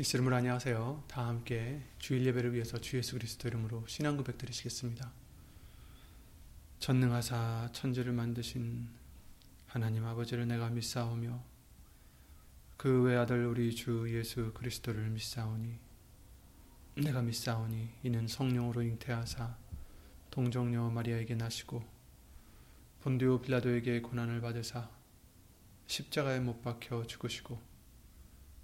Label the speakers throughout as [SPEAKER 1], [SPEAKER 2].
[SPEAKER 1] 이스름을 안녕하세요. 다 함께 주일 예배를 위해서 주 예수 그리스도 이름으로 신앙 고백 드리시겠습니다. 전능하사 천지를 만드신 하나님 아버지를 내가 믿사오며 그 외아들 우리 주 예수 그리스도를 믿사오니 내가 믿사오니 이는 성령으로 잉태하사 동정녀 마리아에게 나시고 본디오 빌라도에게 고난을 받으사 십자가에 못 박혀 죽으시고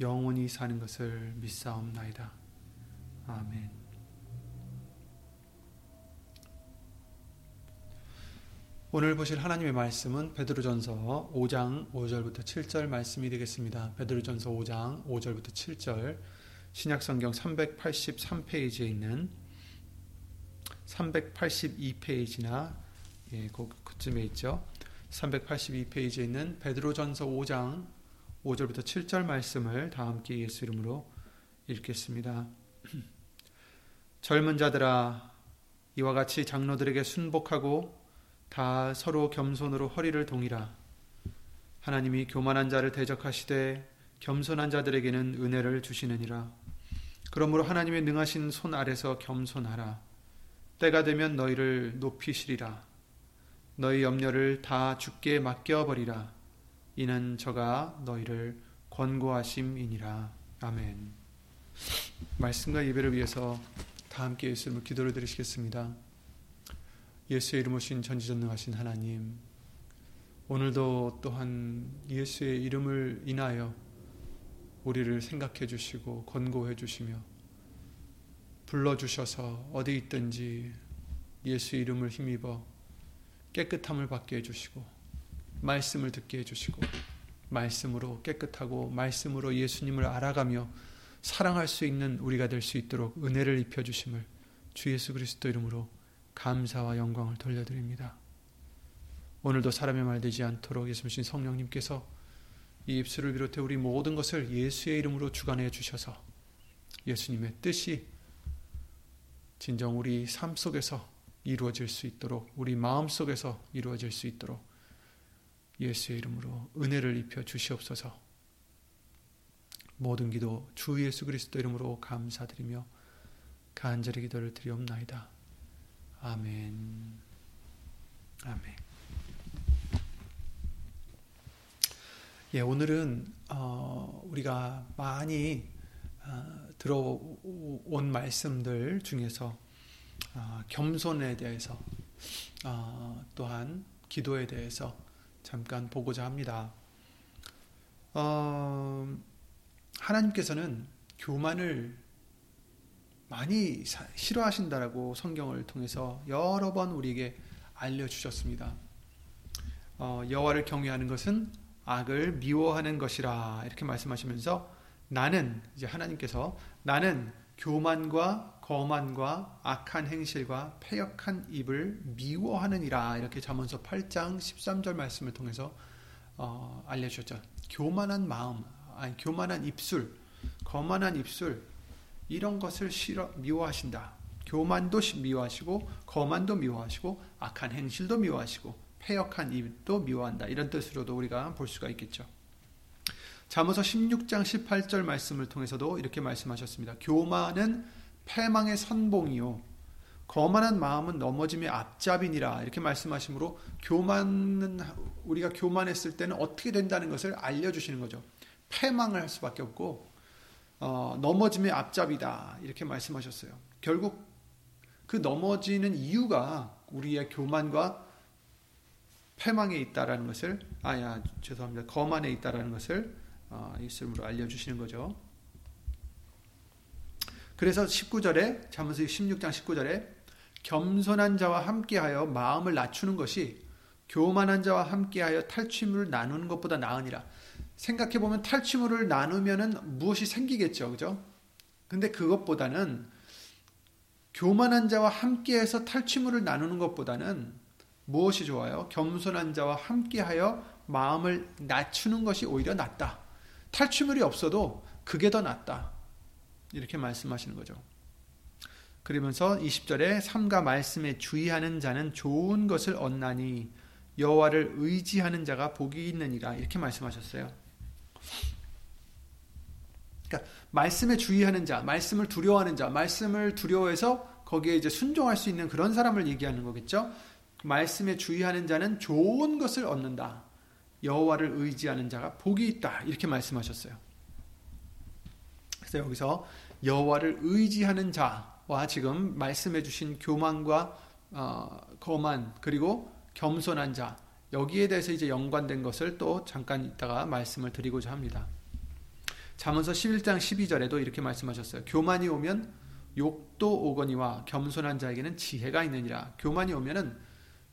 [SPEAKER 1] 영원히 사는 것을 믿사옵나이다. 아멘. 오늘 보실 하나님의 말씀은 베드로전서 5장 5절부터 7절 말씀이 되겠습니다. 베드로전서 5장 5절부터 7절 신약성경 383페이지에 있는 382페이지나 예, 그쯤에 있죠. 382페이지에 있는 베드로전서 5장 5절부터 7절 말씀을 다 함께 예수 이름으로 읽겠습니다. 젊은 자들아 이와 같이 장로들에게 순복하고 다 서로 겸손으로 허리를 동이라. 하나님이 교만한 자를 대적하시되 겸손한 자들에게는 은혜를 주시느니라. 그러므로 하나님의 능하신 손 아래서 겸손하라. 때가 되면 너희를 높이시리라. 너희 염려를 다 죽게 맡겨 버리라 이는 저가 너희를 권고하심이니라. 아멘. 말씀과 예배를 위해서 다 함께 예수 이름으로 기도를 드리시겠습니다. 예수의 이름 오신 전지전능하신 하나님, 오늘도 또한 예수의 이름을 인하여 우리를 생각해 주시고 권고해 주시며 불러 주셔서 어디 있든지 예수 이름을 힘입어 깨끗함을 받게 해 주시고 말씀을 듣게 해주시고 말씀으로 깨끗하고 말씀으로 예수님을 알아가며 사랑할 수 있는 우리가 될 수 있도록 은혜를 입혀 주심을 주 예수 그리스도 이름으로 감사와 영광을 돌려드립니다. 오늘도 사람의 말 되지 않도록 예수님 성령님께서 이 입술을 비롯해 우리 모든 것을 예수의 이름으로 주관해 주셔서 예수님의 뜻이 진정 우리 삶 속에서 이루어질 수 있도록 우리 마음 속에서 이루어질 수 있도록 예수의 이름으로 은혜를 입혀 주시옵소서. 모든 기도 주 예수 그리스도 이름으로 감사드리며 간절히 기도를 드리옵나이다. 아멘. 아멘. 예, 오늘은 어, 우리가 많이 어, 들어온 말씀들 중에서 어, 겸손에 대해서 어, 또한 기도에 대해서 잠깐 보고자 합니다. 어, 하나님께서는 교만을 많이 싫어하신다라고 성경을 통해서 여러 번 우리에게 알려주셨습니다. 어, 여호와를 경외하는 것은 악을 미워하는 것이라 이렇게 말씀하시면서 나는 이제 하나님께서 나는 교만과 거만과 악한 행실과 패역한 입을 미워하느니라 이렇게 잠언서 8장 13절 말씀을 통해서 어, 알려주셨죠. 교만한 마음, 아니 교만한 입술, 거만한 입술 이런 것을 싫어 미워하신다. 교만도 미워하시고 거만도 미워하시고 악한 행실도 미워하시고 패역한 입도 미워한다. 이런 뜻으로도 우리가 볼 수가 있겠죠. 잠언서 16장 18절 말씀을 통해서도 이렇게 말씀하셨습니다. 교만은 패망의 선봉이요 거만한 마음은 넘어짐의 앞잡이니라 이렇게 말씀하시므로 교만은 우리가 교만했을 때는 어떻게 된다는 것을 알려주시는 거죠. 패망을 할 수밖에 없고 어, 넘어짐의 앞잡이다 이렇게 말씀하셨어요. 결국 그 넘어지는 이유가 우리의 교만과 패망에 있다라는 것을 아야 죄송합니다 거만에 있다라는 것을 어, 있음으로 알려주시는 거죠. 그래서 19절에 잠언서 16장 19절에 겸손한 자와 함께하여 마음을 낮추는 것이 교만한 자와 함께하여 탈취물을 나누는 것보다 나으니라. 생각해 보면 탈취물을 나누면은 무엇이 생기겠죠, 그죠? 근데 그것보다는 교만한 자와 함께해서 탈취물을 나누는 것보다는 무엇이 좋아요? 겸손한 자와 함께하여 마음을 낮추는 것이 오히려 낫다. 탈취물이 없어도 그게 더 낫다. 이렇게 말씀하시는 거죠. 그러면서 20절에 삼가 말씀에 주의하는 자는 좋은 것을 얻나니 여호와를 의지하는 자가 복이 있느니라 이렇게 말씀하셨어요. 그러니까 말씀에 주의하는 자, 말씀을 두려워하는 자, 말씀을 두려워해서 거기에 이제 순종할 수 있는 그런 사람을 얘기하는 거겠죠. 말씀에 주의하는 자는 좋은 것을 얻는다. 여호와를 의지하는 자가 복이 있다. 이렇게 말씀하셨어요. 그래서 여기서 여호와를 의지하는 자와 지금 말씀해 주신 교만과 어, 거만 그리고 겸손한 자 여기에 대해서 이제 연관된 것을 또 잠깐 이따가 말씀을 드리고자 합니다. 잠언서 11장 12절에도 이렇게 말씀하셨어요. 교만이 오면 욕도 오거니와 겸손한 자에게는 지혜가 있느니라. 교만이 오면은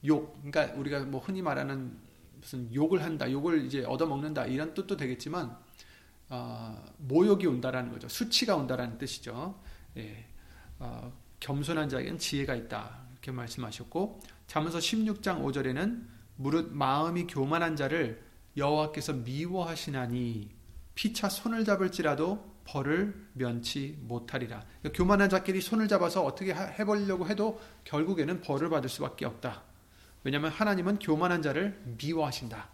[SPEAKER 1] 욕, 그러니까 우리가 뭐 흔히 말하는 무슨 욕을 한다, 욕을 이제 얻어먹는다 이런 뜻도 되겠지만 어, 모욕이 온다라는 거죠. 수치가 온다라는 뜻이죠. 예, 어, 겸손한 자에게는 지혜가 있다 이렇게 말씀하셨고 잠언서 16장 5절에는 무릇 마음이 교만한 자를 여호와께서 미워하시나니 피차 손을 잡을지라도 벌을 면치 못하리라. 그러니까 교만한 자끼리 손을 잡아서 어떻게 해보려고 해도 결국에는 벌을 받을 수밖에 없다. 왜냐하면 하나님은 교만한 자를 미워하신다.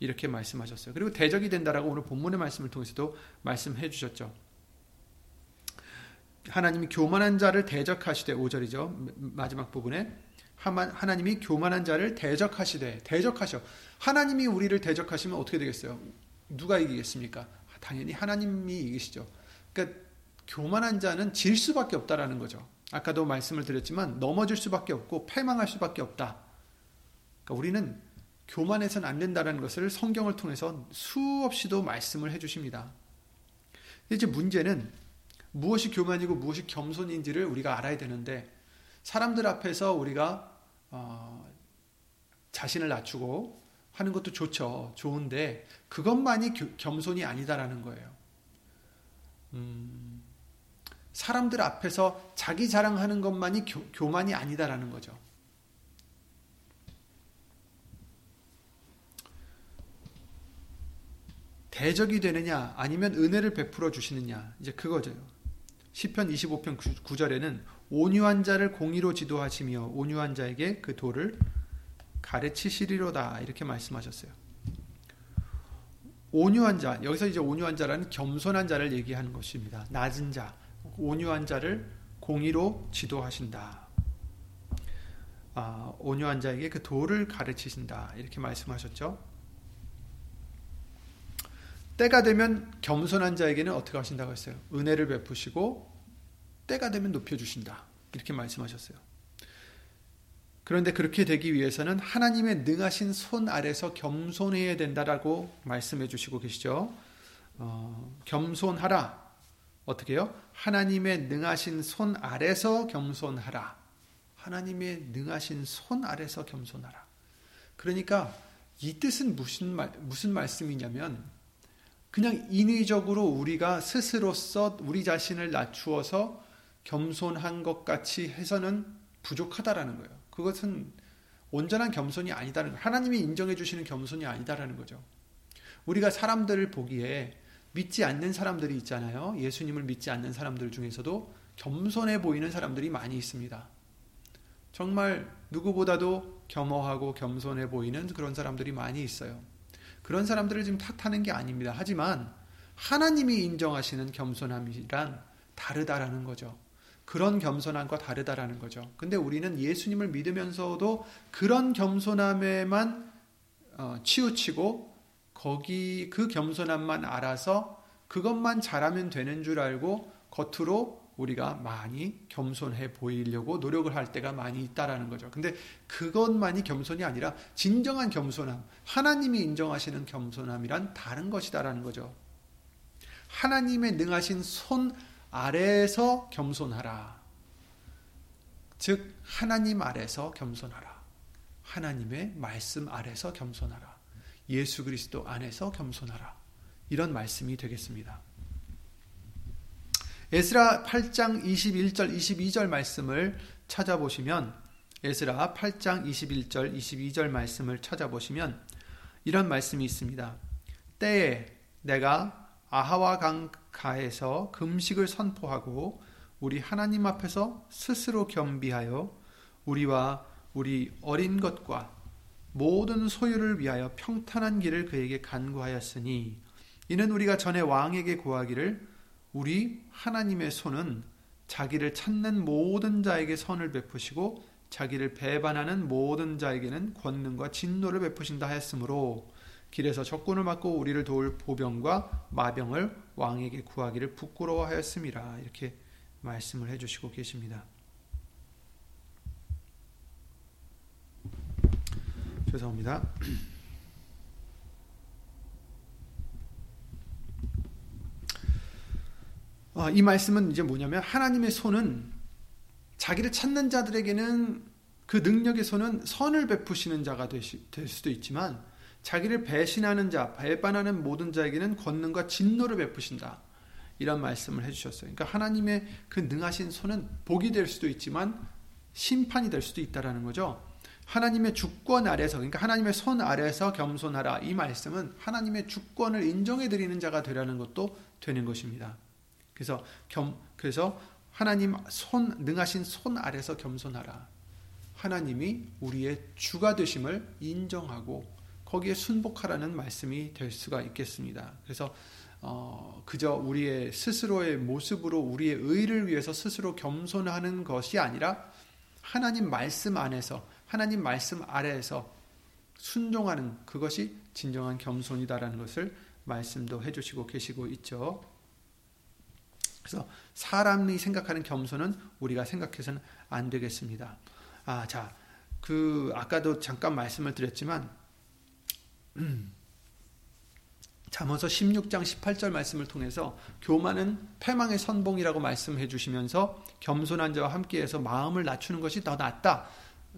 [SPEAKER 1] 이렇게 말씀하셨어요. 그리고 대적이 된다라고 오늘 본문의 말씀을 통해서도 말씀해 주셨죠. 하나님이 교만한 자를 대적하시되 5절이죠. 마지막 부분에 하나님이 교만한 자를 대적하시되 대적하셔. 하나님이 우리를 대적하시면 어떻게 되겠어요? 누가 이기겠습니까? 당연히 하나님이 이기시죠. 그러니까 교만한 자는 질 수밖에 없다라는 거죠. 아까도 말씀을 드렸지만 넘어질 수밖에 없고 패망할 수밖에 없다. 그러니까 우리는 교만해서는 안 된다는 것을 성경을 통해서 수없이도 말씀을 해주십니다. 이제 문제는 무엇이 교만이고 무엇이 겸손인지를 우리가 알아야 되는데 사람들 앞에서 우리가 어, 자신을 낮추고 하는 것도 좋죠. 좋은데 그것만이 교, 겸손이 아니다라는 거예요. 음, 사람들 앞에서 자기 자랑하는 것만이 교, 교만이 아니다라는 거죠. 대적이 되느냐 아니면 은혜를 베풀어 주시느냐 이제 그거죠. 시편 25편 9절에는 온유한 자를 공의로 지도하시며 온유한 자에게 그 도를 가르치시리로다 이렇게 말씀하셨어요. 온유한 자 여기서 이제 온유한 자라는 겸손한 자를 얘기하는 것입니다. 낮은 자 온유한 자를 공의로 지도하신다. 아, 온유한 자에게 그 도를 가르치신다 이렇게 말씀하셨죠. 때가 되면 겸손한 자에게는 어떻게 하신다고 했어요? 은혜를 베푸시고 때가 되면 높여주신다. 이렇게 말씀하셨어요. 그런데 그렇게 되기 위해서는 하나님의 능하신 손 아래서 겸손해야 된다라고 말씀해 주시고 계시죠. 어, 겸손하라. 어떻게 요 하나님의 능하신 손 아래서 겸손하라. 하나님의 능하신 손 아래서 겸손하라. 그러니까 이 뜻은 무슨 말, 무슨 말씀이냐면 그냥 인위적으로 우리가 스스로서 우리 자신을 낮추어서 겸손한 것 같이 해서는 부족하다라는 거예요. 그것은 온전한 겸손이 아니다는 거예요. 하나님이 인정해 주시는 겸손이 아니다라는 거죠. 우리가 사람들을 보기에 믿지 않는 사람들이 있잖아요. 예수님을 믿지 않는 사람들 중에서도 겸손해 보이는 사람들이 많이 있습니다. 정말 누구보다도 겸허하고 겸손해 보이는 그런 사람들이 많이 있어요. 그런 사람들을 지금 탓하는 게 아닙니다. 하지만 하나님이 인정하시는 겸손함이란 다르다라는 거죠. 그런 겸손함과 다르다라는 거죠. 근데 우리는 예수님을 믿으면서도 그런 겸손함에만 어, 치우치고 거기 그 겸손함만 알아서 그것만 잘하면 되는 줄 알고 겉으로 우리가 많이 겸손해 보이려고 노력을 할 때가 많이 있다라는 거죠. 근데 그것만이 겸손이 아니라 진정한 겸손함, 하나님이 인정하시는 겸손함이란 다른 것이다라는 거죠. 하나님의 능하신 손 아래에서 겸손하라. 즉 하나님 아래서 겸손하라. 하나님의 말씀 아래서 겸손하라. 예수 그리스도 안에서 겸손하라. 이런 말씀이 되겠습니다. 에스라 8장 21절 22절 말씀을 찾아보시면 에스라 8장 21절 22절 말씀을 찾아보시면 이런 말씀이 있습니다. 때에 내가 아하와 강가에서 금식을 선포하고 우리 하나님 앞에서 스스로 겸비하여 우리와 우리 어린 것과 모든 소유를 위하여 평탄한 길을 그에게 간구하였으니 이는 우리가 전에 왕에게 구하기를 우리 하나님의 손은 자기를 찾는 모든 자에게 선을 베푸시고 자기를 배반하는 모든 자에게는 권능과 진노를 베푸신다 하였으므로 길에서 적군을 맞고 우리를 도울 보병과 마병을 왕에게 구하기를 부끄러워하였음이라 이렇게 말씀을 해주시고 계십니다. 죄송합니다. 어, 이 말씀은 이제 뭐냐면 하나님의 손은 자기를 찾는 자들에게는 그 능력의 손은 선을 베푸시는 자가 되시, 될 수도 있지만 자기를 배신하는 자, 배반하는 모든 자에게는 권능과 진노를 베푸신다. 이런 말씀을 해주셨어요. 그러니까 하나님의 그 능하신 손은 복이 될 수도 있지만 심판이 될 수도 있다라는 거죠. 하나님의 주권 아래서 그러니까 하나님의 손 아래서 겸손하라 이 말씀은 하나님의 주권을 인정해 드리는 자가 되라는 것도 되는 것입니다. 그래서 겸 그래서 하나님 손 능하신 손 아래서 겸손하라. 하나님이 우리의 주가 되심을 인정하고 거기에 순복하라는 말씀이 될 수가 있겠습니다. 그래서 어, 그저 우리의 스스로의 모습으로 우리의 의를 위해서 스스로 겸손하는 것이 아니라 하나님 말씀 안에서 하나님 말씀 아래에서 순종하는 그것이 진정한 겸손이다라는 것을 말씀도 해주시고 계시고 있죠. 그래서 사람이 생각하는 겸손은 우리가 생각해서는 안 되겠습니다. 아, 자, 그 아까도 잠깐 말씀을 드렸지만 음, 잠언서 16장 18절 말씀을 통해서 교만은 패망의 선봉이라고 말씀해 주시면서 겸손한 자와 함께해서 마음을 낮추는 것이 더 낫다.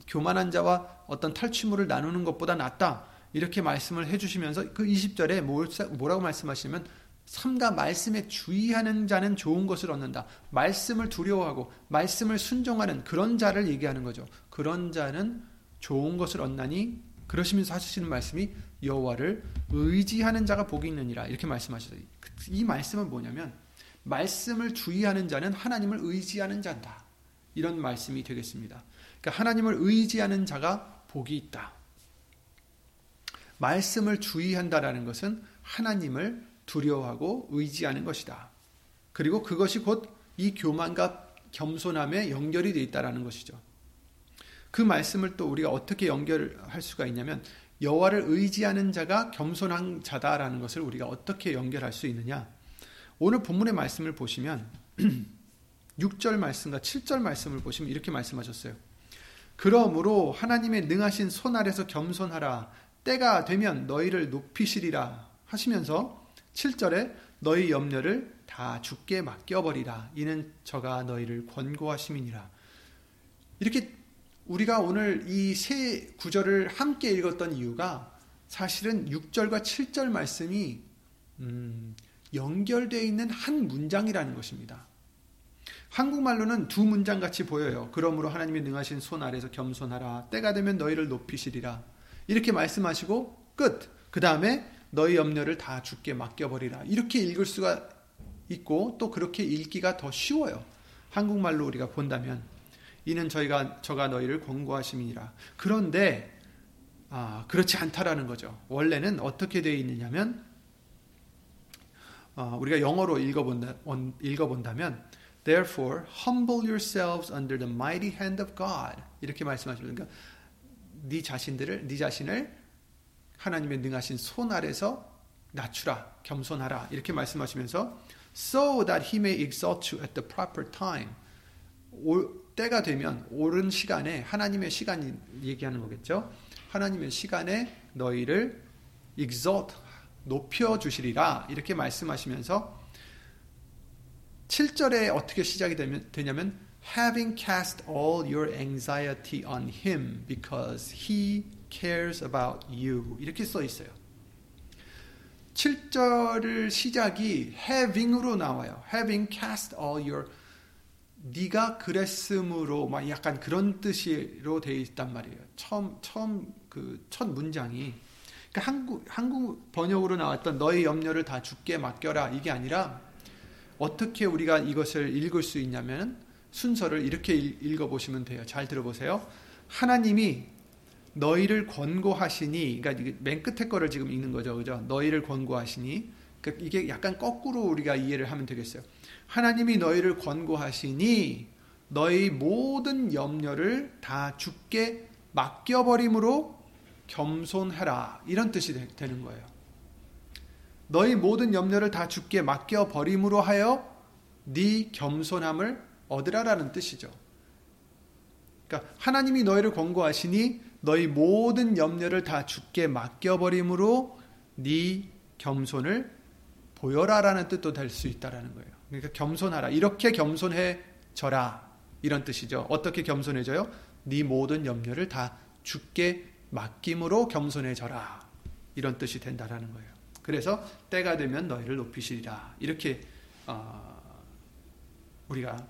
[SPEAKER 1] 교만한 자와 어떤 탈취물을 나누는 것보다 낫다. 이렇게 말씀을 해 주시면서 그 20절에 뭐라고 말씀하시냐면 삼가 말씀에 주의하는 자는 좋은 것을 얻는다. 말씀을 두려워하고 말씀을 순종하는 그런 자를 얘기하는 거죠. 그런 자는 좋은 것을 얻나니 그러시면서 하시는 말씀이 여호와를 의지하는 자가 복이 있느니라 이렇게 말씀하셨어요. 이 말씀은 뭐냐면 말씀을 주의하는 자는 하나님을 의지하는 자다. 이런 말씀이 되겠습니다. 그러니까 하나님을 의지하는 자가 복이 있다. 말씀을 주의한다라는 것은 하나님을 두려워하고 의지하는 것이다. 그리고 그것이 곧 이 교만과 겸손함에 연결이 되어 있다라는 것이죠. 그 말씀을 또 우리가 어떻게 연결할 수가 있냐면 여호와를 의지하는 자가 겸손한 자다라는 것을 우리가 어떻게 연결할 수 있느냐? 오늘 본문의 말씀을 보시면 6절 말씀과 7절 말씀을 보시면 이렇게 말씀하셨어요. 그러므로 하나님의 능하신 손 아래서 겸손하라. 때가 되면 너희를 높이시리라 하시면서 7절에 너희 염려를 다 죽게 맡겨버리라. 이는 저가 너희를 권고하심이니라. 이렇게 우리가 오늘 이 세 구절을 함께 읽었던 이유가 사실은 6절과 7절 말씀이 음, 연결되어 있는 한 문장이라는 것입니다. 한국말로는 두 문장 같이 보여요. 그러므로 하나님의 능하신 손 아래서 겸손하라. 때가 되면 너희를 높이시리라. 이렇게 말씀하시고 끝. 그 다음에 너희 염려를 다 죽게 맡겨버리라. 이렇게 읽을 수가 있고 또 그렇게 읽기가 더 쉬워요. 한국말로 우리가 본다면 이는 저희가 저가 너희를 권고하심이니라. 그런데 아, 그렇지 않다라는 거죠. 원래는 어떻게 되어 있느냐면 어, 우리가 영어로 읽어본다, 읽어본다면 Therefore, humble yourselves under the mighty hand of God. 이렇게 말씀하십니다. 그러니까 네 자신들을 네 자신을 하나님의 능하신 손 아래서 낮추라, 겸손하라. 이렇게 말씀하시면서 so that he may exalt you at the proper time. 올, 때가 되면 옳은 시간에 하나님의 시간이 얘기하는 거겠죠. 하나님의 시간에 너희를 exalt 높여 주시리라 이렇게 말씀하시면서 7절에 어떻게 시작이 되냐면 having cast all your anxiety on him because he cares about you 이렇게 써 있어요. 7절을 시작이 having으로 나와요. having cast all your 네가 그랬으므로 막 약간 그런 뜻으로 되어 있단 말이에요. 처음 처음 그 첫 문장이 그러니까 한국 한국 번역으로 나왔던 너의 염려를 다 주께 맡겨라 이게 아니라 어떻게 우리가 이것을 읽을 수 있냐면 순서를 이렇게 읽어 보시면 돼요. 잘 들어 보세요. 하나님이 너희를 권고하시니 그러니까 맨 끝에 거를 지금 읽는 거죠. 그죠? 너희를 권고하시니 그러니까 이게 약간 거꾸로 우리가 이해를 하면 되겠어요. 하나님이 너희를 권고하시니 너희 모든 염려를 다 주께 맡겨 버림으로 겸손해라 이런 뜻이 되, 는 거예요. 너희 모든 염려를 다 주께 맡겨 버림으로 하여 네 겸손함을 얻으라라는 뜻이죠. 그러니까 하나님이 너희를 권고하시니 너희 모든 염려를 다 주께 맡겨버림으로 네 겸손을 보여라라는 뜻도 될 수 있다라는 거예요. 그러니까 겸손하라. 이렇게 겸손해져라. 이런 뜻이죠. 어떻게 겸손해져요? 네 모든 염려를 다 주께 맡김으로 겸손해져라. 이런 뜻이 된다라는 거예요. 그래서 때가 되면 너희를 높이시리라. 이렇게 어, 우리가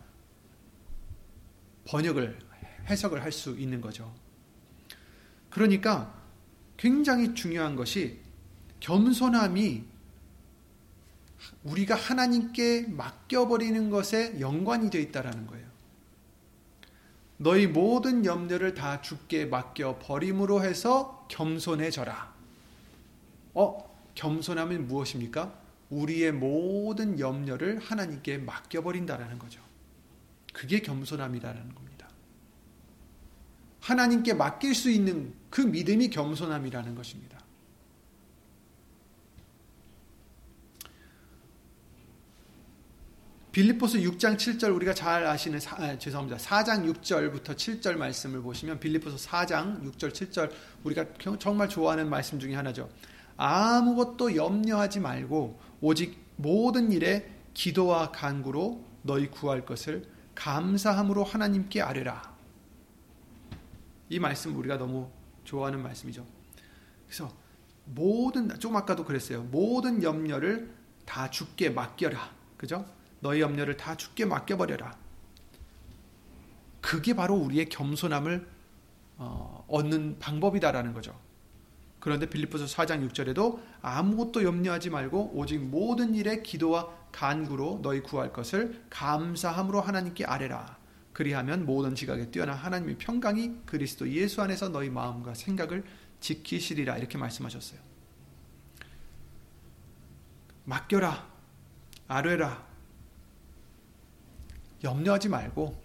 [SPEAKER 1] 번역을 해석을 할 수 있는 거죠. 그러니까 굉장히 중요한 것이 겸손함이 우리가 하나님께 맡겨버리는 것에 연관이 되어 있다라는 거예요. 너희 모든 염려를 다 주께 맡겨 버림으로 해서 겸손해져라. 어, 겸손함은 무엇입니까? 우리의 모든 염려를 하나님께 맡겨버린다라는 거죠. 그게 겸손함이라는 겁니다. 하나님께 맡길 수 있는 그 믿음이 겸손함이라는 것입니다. 빌립보스 6장 7절 우리가 잘 아시는 사, 아, 죄송합니다. 4장 6절부터 7절 말씀을 보시면 빌립보서 4장 6절 7절 우리가 정말 좋아하는 말씀 중에 하나죠. 아무것도 염려하지 말고 오직 모든 일에 기도와 간구로 너희 구할 것을 감사함으로 하나님께 아뢰라. 이 말씀 우리가 너무 좋아하는 말씀이죠. 그래서 모든 좀 아까도 그랬어요. 모든 염려를 다 죽게 맡겨라. 그죠? 너희 염려를 다 죽게 맡겨버려라. 그게 바로 우리의 겸손함을 어, 얻는 방법이다라는 거죠. 그런데 빌립보서 4장 6절에도 아무것도 염려하지 말고 오직 모든 일에 기도와 간구로 너희 구할 것을 감사함으로 하나님께 아뢰라. 그리하면 모든 지각에 뛰어난 하나님의 평강이 그리스도 예수 안에서 너희 마음과 생각을 지키시리라 이렇게 말씀하셨어요. 맡겨라. 아뢰라. 염려하지 말고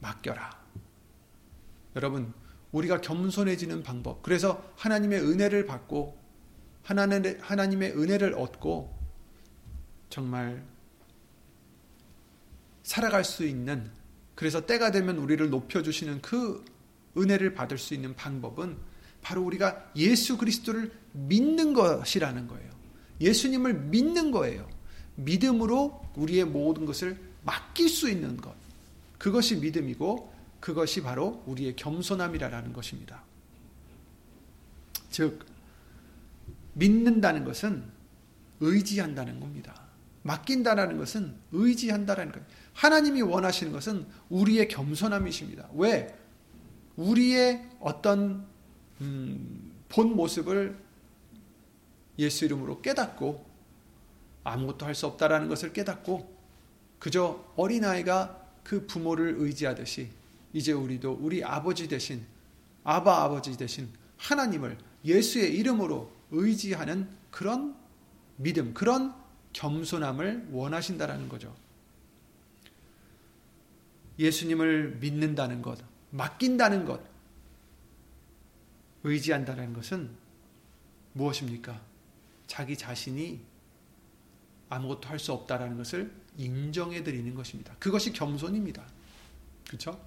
[SPEAKER 1] 맡겨라. 여러분, 우리가 겸손해지는 방법. 그래서 하나님의 은혜를 받고 하나님의, 하나님의 은혜를 얻고 정말 살아갈 수 있는 그래서 때가 되면 우리를 높여주시는 그 은혜를 받을 수 있는 방법은 바로 우리가 예수 그리스도를 믿는 것이라는 거예요. 예수님을 믿는 거예요. 믿음으로 우리의 모든 것을 맡길 수 있는 것. 그것이 믿음이고 그것이 바로 우리의 겸손함이라는 것입니다. 즉 믿는다는 것은 의지한다는 겁니다. 맡긴다라는 것은 의지한다라는 거예요. 하나님이 원하시는 것은 우리의 겸손함이십니다. 왜? 우리의 어떤 음, 본 모습을 예수 이름으로 깨닫고 아무것도 할 수 없다라는 것을 깨닫고 그저 어린아이가 그 부모를 의지하듯이 이제 우리도 우리 아버지 대신 아바 아버지 대신 하나님을 예수의 이름으로 의지하는 그런 믿음, 그런 겸손함을 원하신다라는 거죠. 예수님을 믿는다는 것, 맡긴다는 것, 의지한다는 것은 무엇입니까? 자기 자신이 아무것도 할 수 없다라는 것을 인정해 드리는 것입니다. 그것이 겸손입니다. 그렇죠?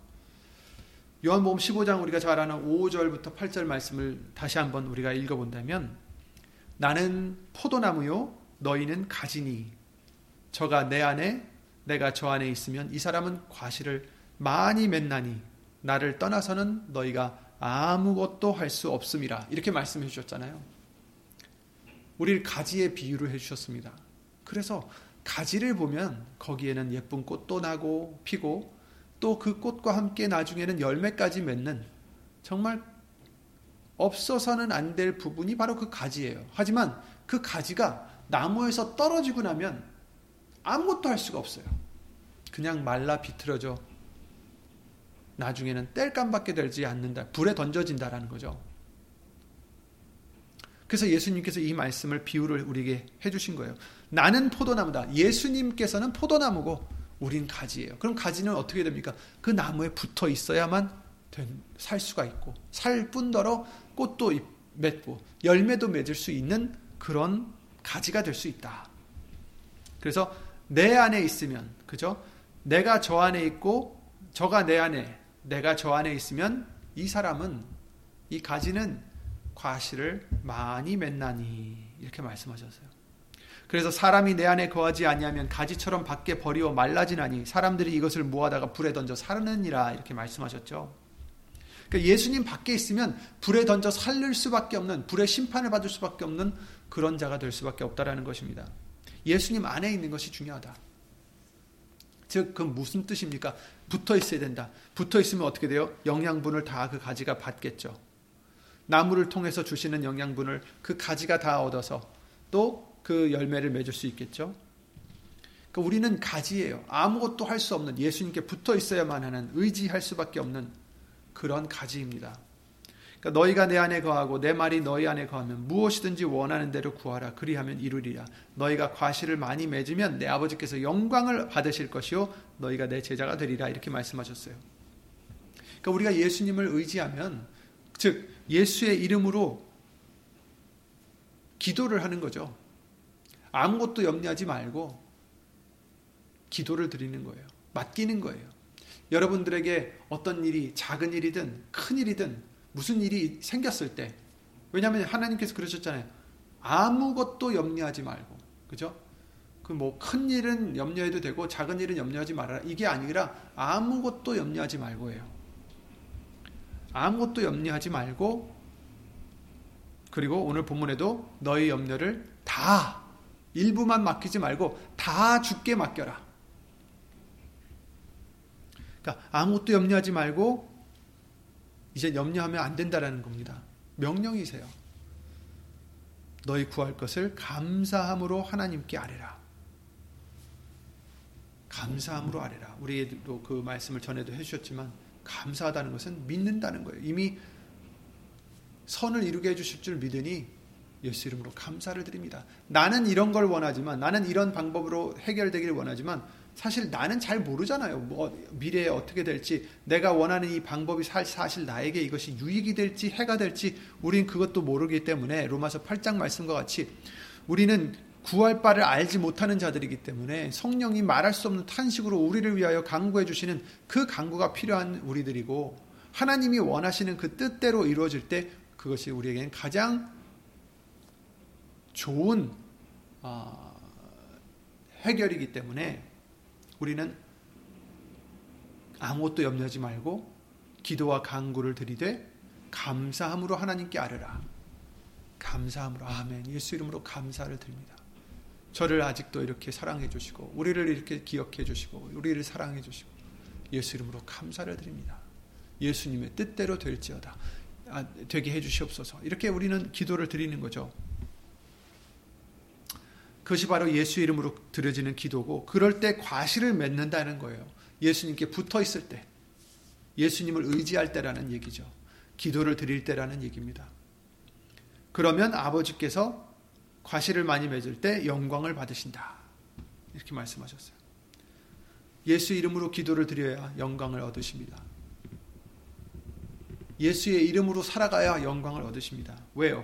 [SPEAKER 1] 요한복음 15장 우리가 잘 아는 5절부터 8절 말씀을 다시 한번 우리가 읽어 본다면 나는 포도나무요 너희는 가지니 저가 내 안에 내가 저 안에 있으면 이 사람은 과실을 많이 맺나니 나를 떠나서는 너희가 아무것도 할 수 없음이라 이렇게 말씀해 주셨잖아요. 우리를 가지의 비유를 해 주셨습니다. 그래서 가지를 보면 거기에는 예쁜 꽃도 나고 피고 또 그 꽃과 함께 나중에는 열매까지 맺는 정말 없어서는 안 될 부분이 바로 그 가지예요. 하지만 그 가지가 나무에서 떨어지고 나면 아무것도 할 수가 없어요. 그냥 말라 비틀어져 나중에는 뗄감밖에 되지 않는다. 불에 던져진다라는 거죠. 그래서 예수님께서 이 말씀을 비유를 우리에게 해주신 거예요. 나는 포도나무다. 예수님께서는 포도나무고 우린 가지예요. 그럼 가지는 어떻게 됩니까? 그 나무에 붙어 있어야만 살 수가 있고 살 뿐더러 꽃도 맺고 열매도 맺을 수 있는 그런 가지가 될 수 있다. 그래서 내 안에 있으면 그죠? 내가 저 안에 있고 저가 내 안에 내가 저 안에 있으면 이 사람은 이 가지는 과실을 많이 맺나니 이렇게 말씀하셨어요. 그래서 사람이 내 안에 거하지 아니하면 가지처럼 밖에 버리워 말라지나니 사람들이 이것을 모아다가 불에 던져 사르느니라 이렇게 말씀하셨죠. 그러니까 예수님 밖에 있으면 불에 던져 살릴 수밖에 없는 불의 심판을 받을 수밖에 없는 그런 자가 될 수밖에 없다라는 것입니다. 예수님 안에 있는 것이 중요하다. 즉, 그 무슨 뜻입니까? 붙어 있어야 된다. 붙어 있으면 어떻게 돼요? 영양분을 다 그 가지가 받겠죠. 나무를 통해서 주시는 영양분을 그 가지가 다 얻어서 또 그 열매를 맺을 수 있겠죠. 그러니까 우리는 가지예요. 아무것도 할 수 없는 예수님께 붙어 있어야만 하는 의지할 수밖에 없는 그런 가지입니다. 그러니까 너희가 내 안에 거하고 내 말이 너희 안에 거하면 무엇이든지 원하는 대로 구하라 그리하면 이루리라. 너희가 과실을 많이 맺으면 내 아버지께서 영광을 받으실 것이요 너희가 내 제자가 되리라 이렇게 말씀하셨어요. 그러니까 우리가 예수님을 의지하면 즉 예수의 이름으로 기도를 하는 거죠. 아무것도 염려하지 말고 기도를 드리는 거예요. 맡기는 거예요. 여러분들에게 어떤 일이 작은 일이든 큰 일이든 무슨 일이 생겼을 때 왜냐하면 하나님께서 그러셨잖아요. 아무것도 염려하지 말고 그죠? 그 뭐 큰 일은 염려해도 되고 작은 일은 염려하지 말아라 이게 아니라 아무것도 염려하지 말고예요. 아무것도 염려하지 말고 그리고 오늘 본문에도 너희 염려를 다 일부만 맡기지 말고 다 죽게 맡겨라. 그러니까 아무것도 염려하지 말고 이제 염려하면 안 된다라는 겁니다. 명령이세요. 너희 구할 것을 감사함으로 하나님께 아뢰라. 감사함으로 아뢰라. 우리도 그 말씀을 전에도 해주셨지만 감사하다는 것은 믿는다는 거예요. 이미 선을 이루게 해주실 줄 믿으니 예수 이름으로 감사를 드립니다. 나는 이런 걸 원하지만 나는 이런 방법으로 해결되길 원하지만 사실 나는 잘 모르잖아요. 뭐 미래에 어떻게 될지 내가 원하는 이 방법이 사실 나에게 이것이 유익이 될지 해가 될지 우린 그것도 모르기 때문에 로마서 8장 말씀과 같이 우리는 구할 바를 알지 못하는 자들이기 때문에 성령이 말할 수 없는 탄식으로 우리를 위하여 강구해 주시는 그 강구가 필요한 우리들이고 하나님이 원하시는 그 뜻대로 이루어질 때 그것이 우리에게는 가장 좋은 어, 해결이기 때문에 우리는 아무것도 염려하지 말고 기도와 간구를 드리되 감사함으로 하나님께 아뢰라. 감사함으로 아멘. 예수 이름으로 감사를 드립니다. 저를 아직도 이렇게 사랑해 주시고 우리를 이렇게 기억해 주시고 우리를 사랑해 주시고 예수 이름으로 감사를 드립니다. 예수님의 뜻대로 될지어다. 아, 되게 해 주시옵소서. 이렇게 우리는 기도를 드리는 거죠. 그것이 바로 예수 이름으로 드려지는 기도고 그럴 때 과실을 맺는다는 거예요. 예수님께 붙어 있을 때 예수님을 의지할 때라는 얘기죠. 기도를 드릴 때라는 얘기입니다. 그러면 아버지께서 과실을 많이 맺을 때 영광을 받으신다. 이렇게 말씀하셨어요. 예수 이름으로 기도를 드려야 영광을 얻으십니다. 예수의 이름으로 살아가야 영광을 얻으십니다. 왜요?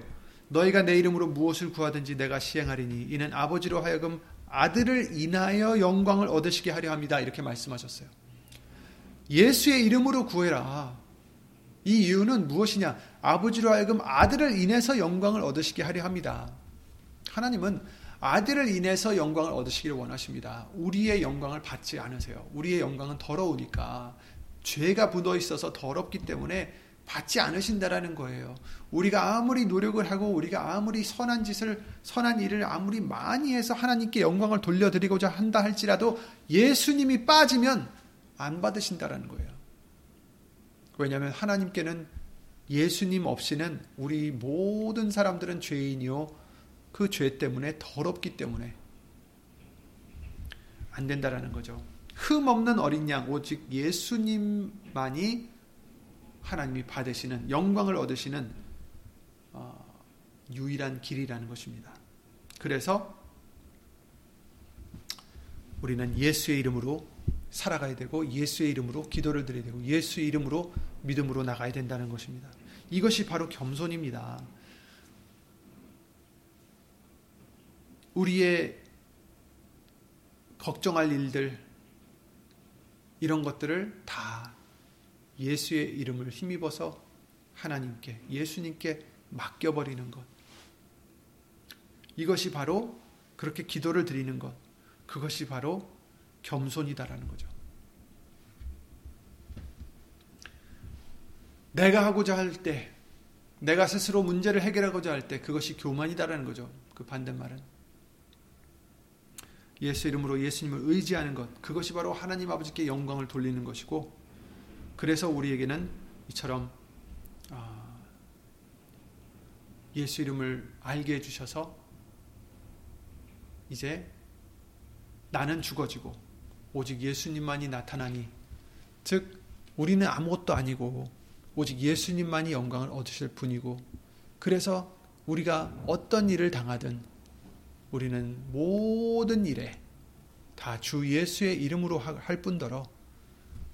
[SPEAKER 1] 너희가 내 이름으로 무엇을 구하든지 내가 시행하리니 이는 아버지로 하여금 아들을 인하여 영광을 얻으시게 하려 합니다. 이렇게 말씀하셨어요. 예수의 이름으로 구해라. 이 이유는 무엇이냐? 아버지로 하여금 아들을 인해서 영광을 얻으시게 하려 합니다. 하나님은 아들을 인해서 영광을 얻으시기를 원하십니다. 우리의 영광을 받지 않으세요. 우리의 영광은 더러우니까 죄가 묻어 있어서 더럽기 때문에 받지 않으신다라는 거예요. 우리가 아무리 노력을 하고 우리가 아무리 선한 짓을 선한 일을 아무리 많이 해서 하나님께 영광을 돌려드리고자 한다 할지라도 예수님이 빠지면 안 받으신다라는 거예요. 왜냐하면 하나님께는 예수님 없이는 우리 모든 사람들은 죄인이요 그 죄 때문에 더럽기 때문에 안 된다라는 거죠. 흠 없는 어린 양 오직 예수님만이 하나님이 받으시는 영광을 얻으시는 어, 유일한 길이라는 것입니다. 그래서 우리는 예수의 이름으로 살아가야 되고 예수의 이름으로 기도를 드려야 되고 예수의 이름으로 믿음으로 나가야 된다는 것입니다. 이것이 바로 겸손입니다. 우리의 걱정할 일들 이런 것들을 다 예수의 이름을 힘입어서 하나님께 예수님께 맡겨버리는 것 이것이 바로 그렇게 기도를 드리는 것 그것이 바로 겸손이다라는 거죠. 내가 하고자 할 때, 내가 스스로 문제를 해결하고자 할 때, 그것이 교만이다라는 거죠. 그 반대말은. 예수 이름으로 예수님을 의지하는 것, 그것이 바로 하나님 아버지께 영광을 돌리는 것이고, 그래서 우리에게는 이처럼 아, 예수 이름을 알게 해주셔서 이제 나는 죽어지고 오직 예수님만이 나타나니 즉 우리는 아무것도 아니고 오직 예수님만이 영광을 얻으실 분이고 그래서 우리가 어떤 일을 당하든 우리는 모든 일에 다 주 예수의 이름으로 할 뿐더러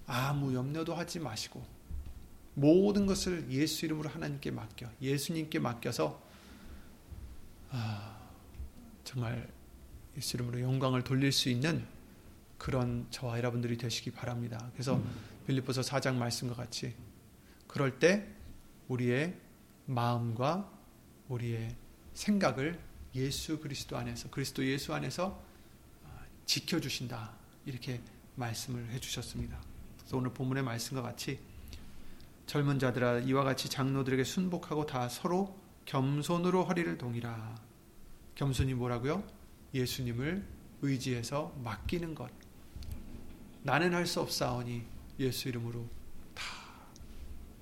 [SPEAKER 1] 아무 염려도 하지 마시고 모든 것을 예수 이름으로 하나님께 맡겨 예수님께 맡겨서 아, 정말 예수 이름으로 영광을 돌릴 수 있는 그런 저와 여러분들이 되시기 바랍니다. 그래서 빌립보서 4장 말씀과 같이 그럴 때 우리의 마음과 우리의 생각을 예수 그리스도 안에서 그리스도 예수 안에서 지켜 주신다. 이렇게 말씀을 해 주셨습니다. 그래서 오늘 본문의 말씀과 같이 젊은 자들아 이와 같이 장로들에게 순복하고 다 서로 겸손으로 허리를 동이라. 겸손이 뭐라고요? 예수님을 의지해서 맡기는 것. 나는 할 수 없사오니 예수 이름으로 다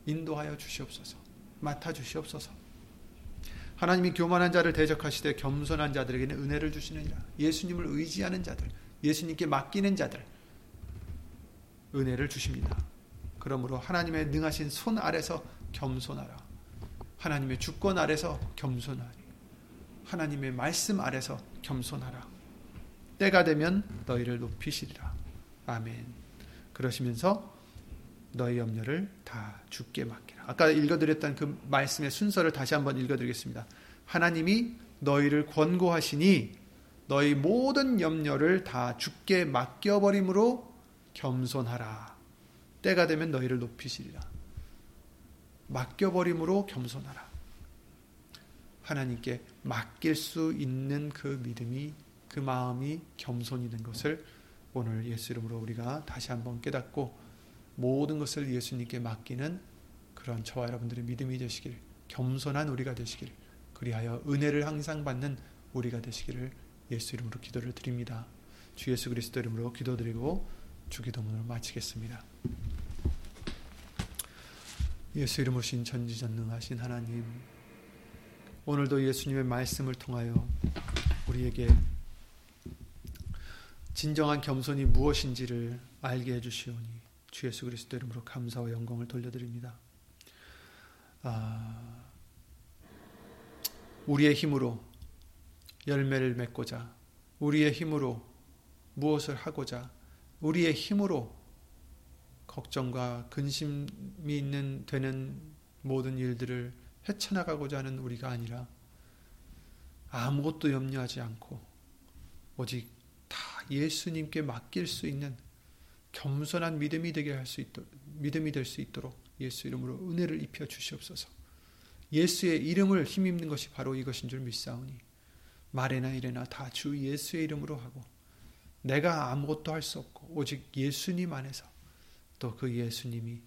[SPEAKER 1] 인도하여 주시옵소서. 맡아 주시옵소서. 하나님이 교만한 자를 대적하시되 겸손한 자들에게는 은혜를 주시느니라. 예수님을 의지하는 자들, 예수님께 맡기는 자들, 은혜를 주십니다. 그러므로 하나님의 능하신 손 아래서 겸손하라. 하나님의 주권 아래서 겸손하리. 하나님의 말씀 아래서 겸손하라. 때가 되면 너희를 높이시리라. 아멘. 그러시면서 너희 염려를 다 죽게 맡기라. 아까 읽어드렸던 그 말씀의 순서를 다시 한번 읽어드리겠습니다. 하나님이 너희를 권고하시니 너희 모든 염려를 다 죽게 맡겨버림으로 겸손하라. 때가 되면 너희를 높이시리라. 맡겨버림으로 겸손하라. 하나님께 맡길 수 있는 그 믿음이 그 마음이 겸손이 된 것을 오늘 예수 이름으로 우리가 다시 한번 깨닫고 모든 것을 예수님께 맡기는 그런 저와 여러분들의 믿음이 되시길 겸손한 우리가 되시길 그리하여 은혜를 항상 받는 우리가 되시기를 예수 이름으로 기도를 드립니다. 주 예수 그리스도 이름으로 기도드리고 주기도문을 마치겠습니다. 예수 이름 오신 전지전능하신 하나님 오늘도 예수님의 말씀을 통하여 우리에게 진정한 겸손이 무엇인지를 알게 해주시오니 주 예수 그리스도 이름으로 감사와 영광을 돌려드립니다. 아, 우리의 힘으로 열매를 맺고자 우리의 힘으로 무엇을 하고자 우리의 힘으로 걱정과 근심이 있는 되는 모든 일들을 헤쳐나가고자 하는 우리가 아니라 아무것도 염려하지 않고 오직 다 예수님께 맡길 수 있는 겸손한 믿음이 되게 할 수 있도록 믿음이 될 수 있도록 예수 이름으로 은혜를 입혀 주시옵소서. 예수의 이름을 힘입는 것이 바로 이것인 줄 믿사오니 말에나 이래나 다 주 예수의 이름으로 하고 내가 아무것도 할 수 없고 오직 예수님 안에서 또 그 예수님이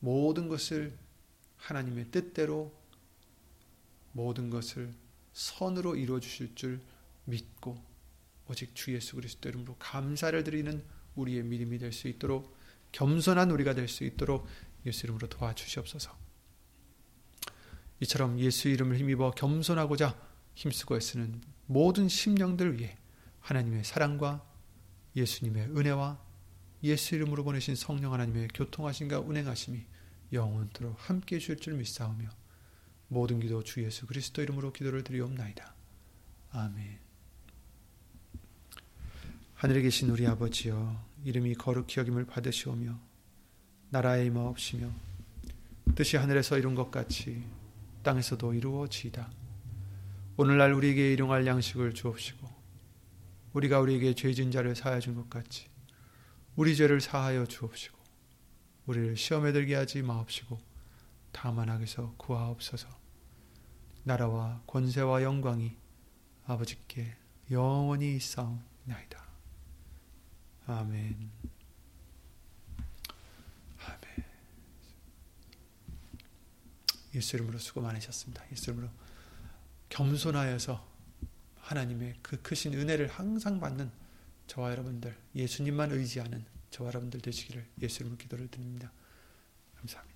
[SPEAKER 1] 모든 것을 하나님의 뜻대로 모든 것을 선으로 이루어 주실 줄 믿고 오직 주 예수 그리스도 이름으로 감사를 드리는 우리의 믿음이 될 수 있도록 겸손한 우리가 될 수 있도록 예수 이름으로 도와주시옵소서. 이처럼 예수 이름을 힘입어 겸손하고자 힘쓰고 애쓰는 모든 심령들 위해 하나님의 사랑과 예수님의 은혜와 예수 이름으로 보내신 성령 하나님의 교통하심과 운행하심이 영원토록 함께 해줄 줄 믿사오며 모든 기도 주 예수 그리스도 이름으로 기도를 드리옵나이다. 아멘. 하늘에 계신 우리 아버지여 이름이 거룩히 여김을 받으시오며 나라의 임하옵시며 뜻이 하늘에서 이룬 것 같이 땅에서도 이루어지이다. 오늘날 우리에게 일용할 양식을 주옵시고 우리가 우리에게 죄진 자를 사하여 준 것 같이 우리 죄를 사하여 주옵시고 우리를 시험에 들게 하지 마옵시고 다만 악에서 구하옵소서 나라와 권세와 영광이 아버지께 영원히 있사옵나이다. 아멘. 아멘. 예수 이름으로 수고 많으셨습니다. 예수 이름으로 겸손하여서 하나님의 그 크신 은혜를 항상 받는 저와 여러분들, 예수님만 의지하는 저와 여러분들 되시기를 예수 이름으로 기도를 드립니다. 감사합니다.